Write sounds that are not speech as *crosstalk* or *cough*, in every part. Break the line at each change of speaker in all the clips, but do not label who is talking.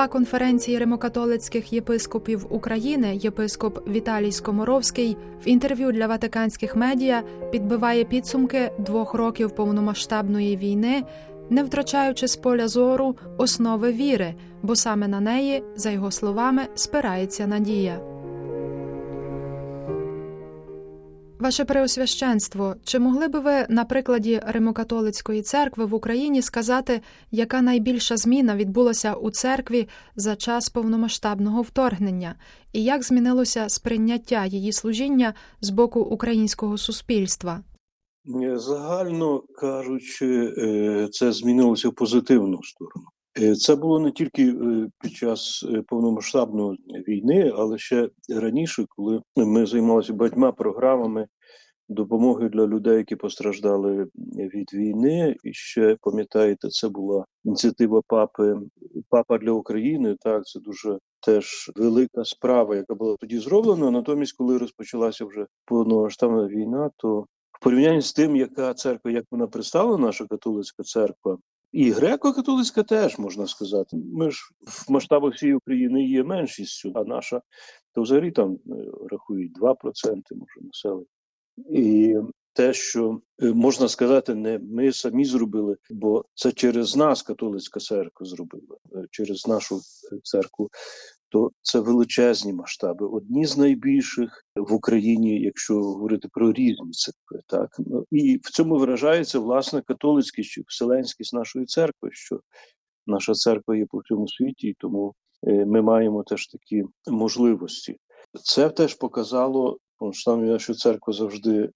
Голова конференції римокатолицьких єпископів України, єпископ Віталій Скоморовський, в інтерв'ю для ватиканських медіа підбиває підсумки двох років повномасштабної війни, не втрачаючи з поля зору основи віри, бо саме на неї, за його словами, спирається надія. Ваше Преосвященство, чи могли би ви на прикладі Римокатолицької церкви в Україні сказати, яка найбільша зміна відбулася у церкві за час повномасштабного вторгнення, і як змінилося сприйняття її служіння з боку українського суспільства?
Загально кажучи, е, це змінилося в позитивну сторону. Е, Це було не тільки е, під час е, повномасштабної війни, але ще раніше, коли ми займалися багатьма програмами допомоги для людей, які постраждали від війни. І ще пам'ятаєте, це була ініціатива папи Папа для України. Так, це дуже теж велика справа, яка була тоді зроблена. Натомість, коли розпочалася вже повномасштабна війна, то в порівнянні з тим, яка церква, як вона представлена, наша католицька церква, і греко-католицька теж можна сказати. Ми ж в масштабах всієї України є меншістю, а наша то взагалі там е, рахують 2% може населення. І те, що е, можна сказати, не ми самі зробили, бо це через нас католицька церква зробила, е, через нашу церкву, то це величезні масштаби. Одні з найбільших в Україні, якщо говорити про різні церкви, так ну, і в цьому виражається власне католицькість чи вселенськість нашої церкви, що наша церква є по всьому світі, і тому е, ми маємо теж такі можливості. Це теж показало, що церква завжди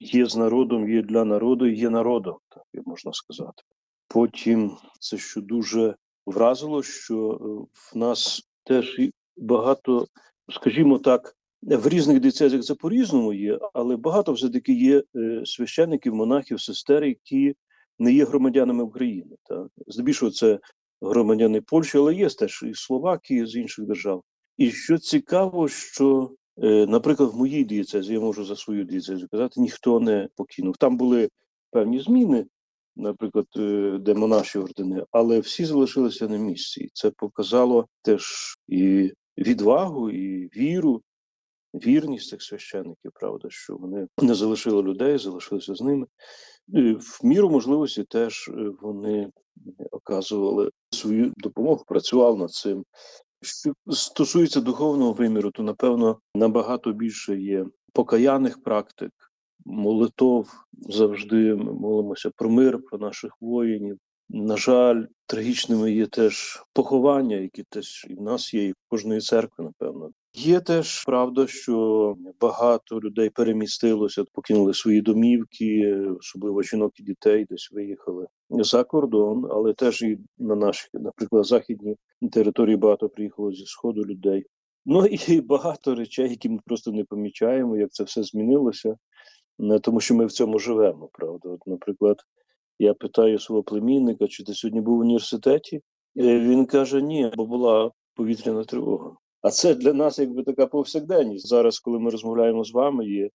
є з народом, є для народу, є народом, так можна сказати. Потім це що дуже вразило, що в нас теж багато, скажімо так, в різних дієцезіях це по-різному є, але багато все-таки є е, священників, монахів, сестер, які не є громадянами України. Так? Здебільшого це громадяни Польщі, але є теж і Словакії з інших держав. І що цікаво, що, е, наприклад, в моїй дієцезі, я можу за свою дієцезію казати, ніхто не покинув. Там були певні зміни, наприклад, е, де монаші ордени, але всі залишилися на місці. Це показало теж і відвагу, і віру, вірність цих священників, правда, що вони не залишили людей, залишилися з ними. І в міру можливості теж е, вони оказували свою допомогу, працювали над цим. Що стосується духовного виміру, то напевно набагато більше є покаяних практик, молитов завжди ми молимося про мир, про наших воїнів. На жаль, трагічними є теж поховання, які теж і в нас є, і в кожної церкви, напевно. Є теж правда, що багато людей перемістилося, покинули свої домівки, особливо жінок і дітей, десь виїхали за кордон, але теж і на наші, наприклад, західні території багато приїхало зі сходу людей. Ну і багато речей, які ми просто не помічаємо, як це все змінилося тому, що ми в цьому живемо. Правда, от, наприклад, я питаю свого племінника, чи ти сьогодні був в університеті? І він каже: Ні, бо була повітряна тривога. А це для нас якби така повсякденність. Зараз, коли ми розмовляємо з вами, є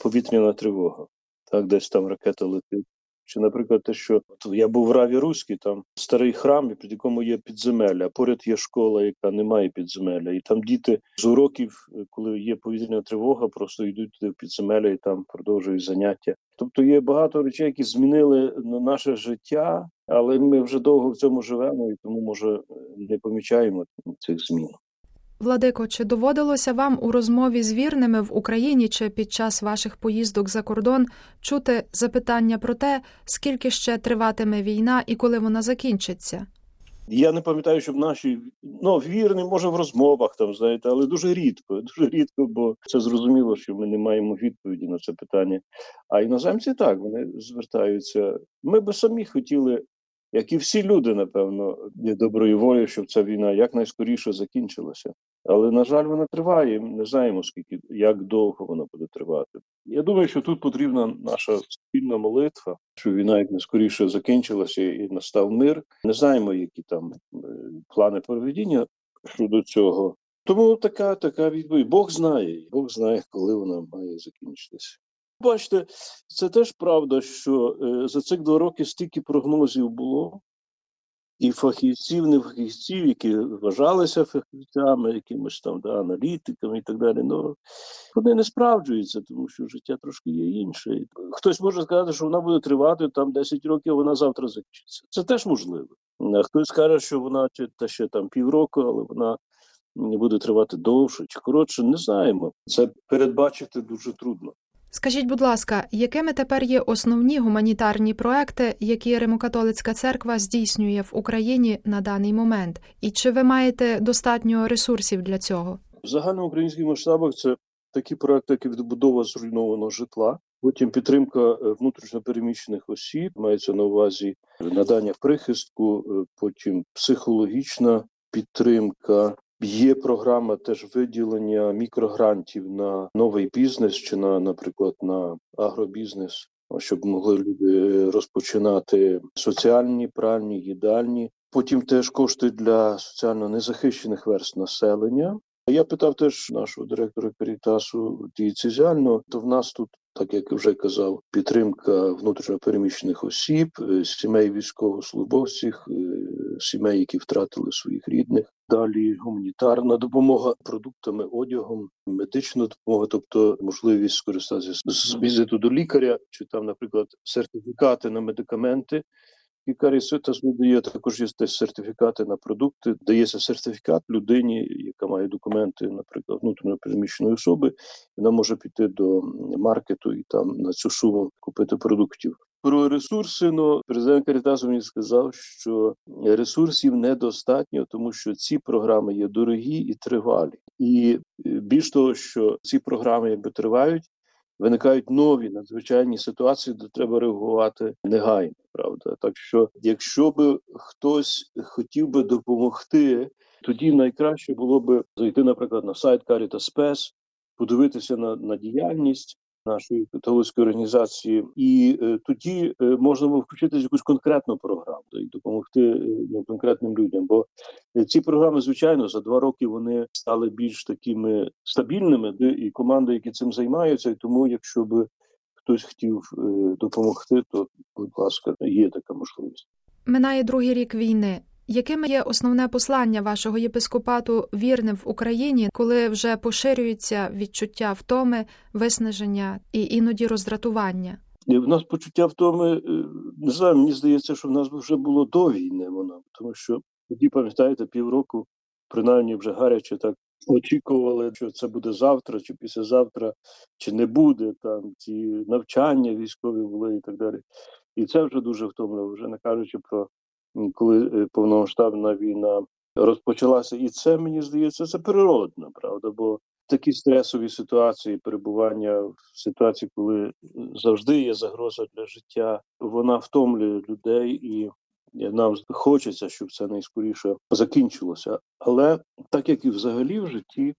повітряна тривога. Так, десь там ракета летить. Чи, наприклад, те, що я був в Раві Руській, там старий храм, під якому є підземелля, поряд є школа, яка не має підземелля. І там діти з уроків, коли є повітряна тривога, просто йдуть туди в підземелля і там продовжують заняття. Тобто є багато речей, які змінили наше життя, але ми вже довго в цьому живемо і тому може не помічаємо цих змін.
Владико, чи доводилося вам у розмові з вірними в Україні чи під час ваших поїздок за кордон чути запитання про те, скільки ще триватиме війна і коли вона закінчиться?
Я не пам'ятаю, щоб наші ну вірні, може в розмовах там знаєте, але дуже рідко, *laughs* дуже рідко, бо це зрозуміло, що ми не маємо відповіді на це питання. А іноземці так вони звертаються. Ми би самі хотіли як і всі люди, напевно, є доброї волі, щоб ця війна якнайскоріше закінчилася. Але, на жаль, вона триває. Ми не знаємо, скільки як довго вона буде тривати. Я думаю, що тут потрібна наша спільна молитва, щоб війна якнайскоріше закінчилася і настав мир. Не знаємо, які там е, плани проведення щодо цього. Тому така така відповідь. Бог знає, Бог знає, коли вона має закінчитися. Бачите, це теж правда, що е, за цих два роки стільки прогнозів було, і фахівців, не фахівців, які вважалися фахівцями, якимись там да, аналітиками і так далі. Ну вони не справджуються, тому що життя трошки є інше. Хтось може сказати, що вона буде тривати там 10 років, вона завтра закінчиться. Це теж можливо. Хтось скаже, що вона чи та ще там півроку, але вона буде тривати довше чи коротше, не знаємо. Це передбачити дуже трудно.
Скажіть, будь ласка, якими тепер є основні гуманітарні проекти, які Римокатолицька церква здійснює в Україні на даний момент, і чи ви маєте достатньо ресурсів для цього?
В загальноукраїнських масштабах це такі проекти, як відбудова зруйнованого житла, потім підтримка е, внутрішньопереміщених осіб, мається на увазі надання прихистку, е, потім психологічна підтримка. Є програма теж виділення мікрогрантів на новий бізнес чи на, наприклад, на агробізнес, щоб могли люди розпочинати соціальні пральні, їдальні. Потім теж кошти для соціально незахищених верст населення. Я питав теж нашого директора Карітасу дієцезіально, то в нас тут, так як вже казав, підтримка внутрішньопереміщених осіб, е, сімей військовослужбовців, е, сімей, які втратили своїх рідних. Далі гуманітарна допомога продуктами, одягом, медична допомога, тобто можливість скористатися з візиту до лікаря, чи там, наприклад, сертифікати на медикаменти. І Каріситас видає також є сертифікати на продукти. Дається сертифікат людині, яка має документи, наприклад, внутрішньо переміщеної особи. Вона може піти до маркету і там на цю суму купити продуктів. Про ресурси ну, президент Карітасу мені сказав, що ресурсів недостатньо, тому що ці програми є дорогі і тривалі. І е, більш того, що ці програми якби тривають, виникають нові надзвичайні ситуації, де треба реагувати негайно. Правда, так що, якщо би хтось хотів би допомогти, тоді найкраще було би зайти, наприклад, на сайт Caritas Spes, подивитися на, на діяльність нашої католицької організації, і е, тоді е, можна було включити якусь конкретну програму і допомогти е, ну, конкретним людям. Бо ці програми, звичайно, за два роки вони стали більш такими стабільними, де і команди, які цим займаються, і тому, якщо би хтось хотів допомогти, то будь ласка, є така можливість.
Минає другий рік війни. Якими є основне послання вашого єпископату вірним в Україні, коли вже поширюється відчуття втоми, виснаження і іноді роздратування?
В нас почуття втоми е, не знаю. Мені здається, що в нас вже було до війни. Вона тому, що тоді пам'ятаєте, півроку принаймні вже гаряче так очікували, що це буде завтра, чи післязавтра, чи не буде там ці навчання військові були і так далі. І це вже дуже втомлювало, вже не кажучи про коли е, повномасштабна війна розпочалася, і це мені здається, це природно, правда. Бо такі стресові ситуації, перебування в ситуації, коли завжди є загроза для життя, вона втомлює людей і. Нам хочеться, щоб це найскоріше закінчилося. Але так як і взагалі в житті,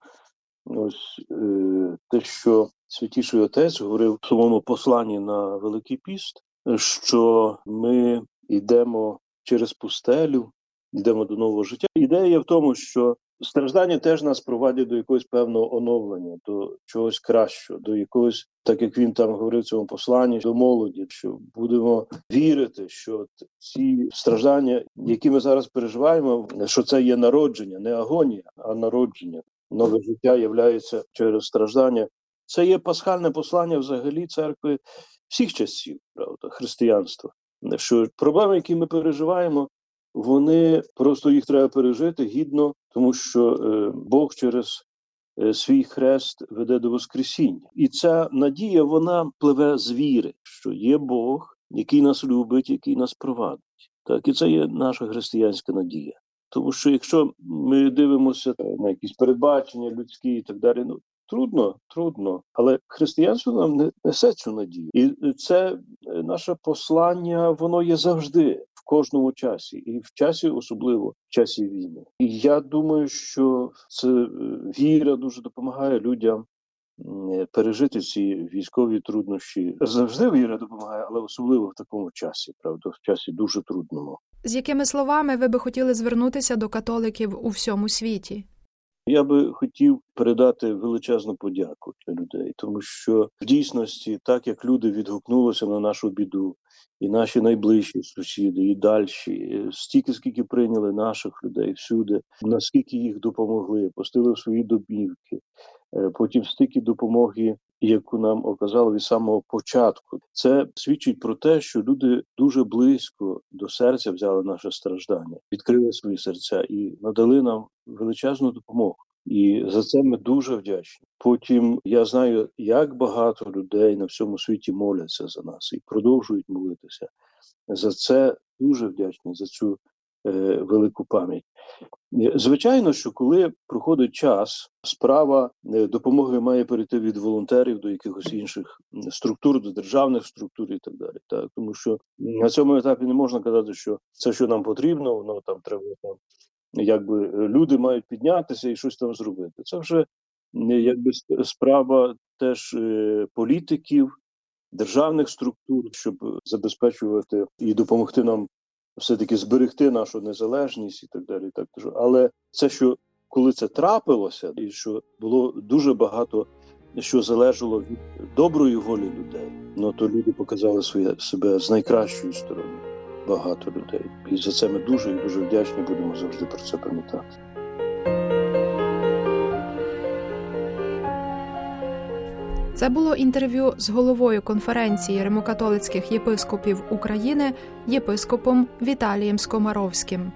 ось е, те, що святіший отець говорив в своєму посланні на Великий Піст, що ми йдемо через пустелю, йдемо до нового життя. Ідея в тому, що страждання теж нас провадять до якогось певного оновлення, до чогось кращого, до якогось, так як він там говорив в цьому посланні, до молоді, що будемо вірити, що ці страждання, які ми зараз переживаємо, що це є народження, не агонія, а народження. Нове життя являється через страждання. Це є пасхальне послання взагалі церкви всіх часів, правда, християнства що проблеми, які ми переживаємо, вони просто їх треба пережити гідно, тому що е, Бог через е, свій хрест веде до Воскресіння. І ця надія вона пливе з віри, що є Бог, який нас любить, який нас провадить. Так, і це є наша християнська надія. Тому що якщо ми дивимося на якісь передбачення людські і так далі, ну Трудно, трудно, але християнство нам несе цю надію, і це е, наше послання, воно є завжди в кожному часі, і в часі, особливо в часі війни. І я думаю, що це е, віра дуже допомагає людям е, пережити ці військові труднощі. Завжди віра допомагає, але особливо в такому часі, правда, в часі дуже трудному.
З якими словами ви би хотіли звернутися до католиків у всьому світі?
Я би хотів передати величезну подяку для людей, тому що в дійсності, так як люди відгукнулися на нашу біду, і наші найближчі сусіди, і дальші, стільки скільки прийняли наших людей всюди, наскільки їх допомогли, пустили в свої домівки, е, потім стільки допомоги, яку нам оказали від самого початку. Це свідчить про те, що люди дуже близько до серця взяли наше страждання, відкрили свої серця і надали нам величезну допомогу. І за це ми дуже вдячні. Потім я знаю, як багато людей на всьому світі моляться за нас і продовжують молитися. За це дуже вдячні за цю велику пам'ять. Е, Звичайно, що коли проходить час, справа е, допомоги має перейти від волонтерів до якихось інших структур, до державних структур і так далі. Так? Тому що на цьому етапі не можна казати, що це, що нам потрібно, воно там треба там якби е, люди мають піднятися і щось там зробити. Це вже е, якби справа теж е, політиків, державних структур, щоб забезпечувати і допомогти нам все-таки зберегти нашу незалежність і так далі. і Так далі. Але це, що коли це трапилося, і що було дуже багато. Що залежало від доброї волі людей, ну то люди показали своє себе з найкращої сторони багато людей. І за це ми дуже і дуже вдячні будемо завжди про це пам'ятати.
Це було інтерв'ю з головою конференції римокатолицьких єпископів України єпископом Віталієм Скомаровським.